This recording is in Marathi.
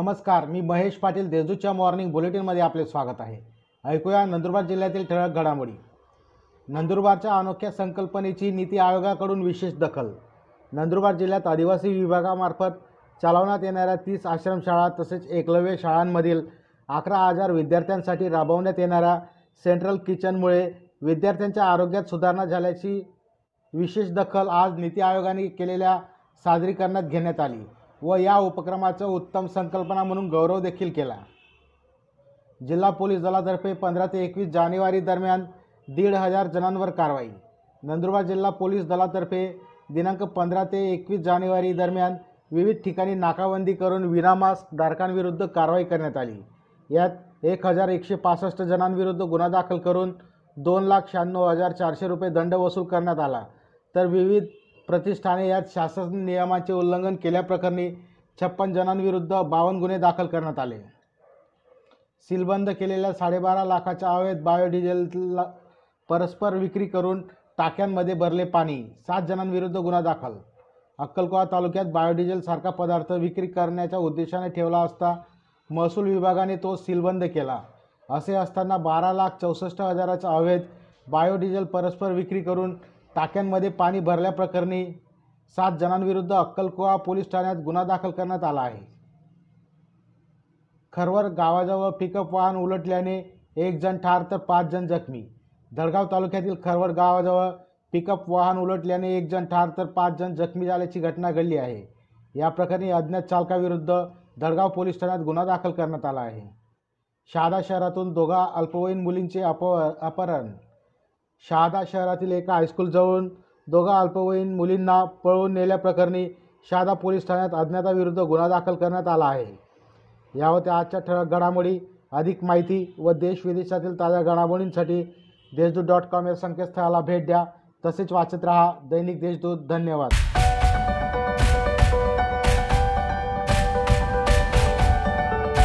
नमस्कार मी महेश पाटील देजूच्या मॉर्निंग बुलेटिनमध्ये आपले स्वागत आहे. ऐकूया नंदुरबार जिल्ह्यातील ठळक घडामोडी. नंदुरबारच्या अनोख्या संकल्पनेची नीती आयोगाकडून विशेष दखल. नंदुरबार जिल्ह्यात आदिवासी विभागामार्फत चालवण्यात येणाऱ्या तीस आश्रमशाळा तसेच एकलव्य शाळांमधील अकरा हजार विद्यार्थ्यांसाठी राबवण्यात येणाऱ्या सेंट्रल किचनमुळे विद्यार्थ्यांच्या आरोग्यात सुधारणा झाल्याची विशेष दखल आज नीती आयोगाने केलेल्या सादरीकरणात घेण्यात आली. व या उपक्रमाचं उत्तम संकल्पना म्हणून गौरव देखील केला. जिल्हा पोलीस दलातर्फे पंधरा ते एकवीस जानेवारी दरम्यान दीड हजार जणांवर कारवाई. नंदुरबार जिल्हा पोलीस दलातर्फे दिनांक पंधरा ते एकवीस जानेवारी दरम्यान विविध ठिकाणी नाकाबंदी करून विनामास्क धारकांविरुद्ध कारवाई करण्यात आली. यात एक हजार एकशे पासष्ट जणांविरुद्ध गुन्हा दाखल करून दोन लाख शहाण्णव हजार चारशे रुपये दंड वसूल करण्यात आला. तर विविध प्रतिष्ठाने यात शासन नियमाचे उल्लंघन केल्याप्रकरणी छप्पन जणांविरुद्ध बावन्न गुन्हे दाखल करण्यात आले. सीलबंद केलेल्या साडेबारा लाखाच्या अवैध बायोडिझेलला परस्पर विक्री करून टाक्यांमध्ये भरले पाणी सात जणांविरुद्ध गुन्हा दाखल. अक्कलकोवा तालुक्यात बायोडिझेलसारखा पदार्थ विक्री करण्याच्या उद्देशाने ठेवला असता महसूल विभागाने तो सीलबंद केला. असे असताना बारा लाख चौसष्ट हजाराचा अवैध बायोडिझेल परस्पर विक्री करून टाक्यांमध्ये पाणी भरल्याप्रकरणी सात जणांविरुद्ध अक्कलकोवा पोलीस ठाण्यात गुन्हा दाखल करण्यात आला आहे. खरवर गावाजवळ पिकअप वाहन उलटल्याने एक जण ठार तर पाच जण जखमी. धडगाव तालुक्यातील खरवर गावाजवळ पिकअप वाहन उलटल्याने एक जण ठार तर पाच जण जखमी झाल्याची घटना घडली आहे. या प्रकरणी अज्ञात चालकाविरुद्ध धडगाव पोलीस ठाण्यात गुन्हा दाखल करण्यात आला आहे. शहादा शहरातून दोघा अल्पवयीन मुलींचे अप अपहरण शहादा शहरातील एका हायस्कूलजवळून दोघा अल्पवयीन मुलींना पळवून नेल्याप्रकरणी शहादा पोलीस ठाण्यात अज्ञाताविरुद्ध गुन्हा दाखल करण्यात आला आहे. या होत्या आजच्या ठळक घडामोडी अधिक माहिती व देश विदेशातील ताज्या घडामोडींसाठी देशदूत डॉट कॉम या संकेतस्थळाला भेट द्या. तसेच वाचत रहा दैनिक देशदूत. धन्यवाद.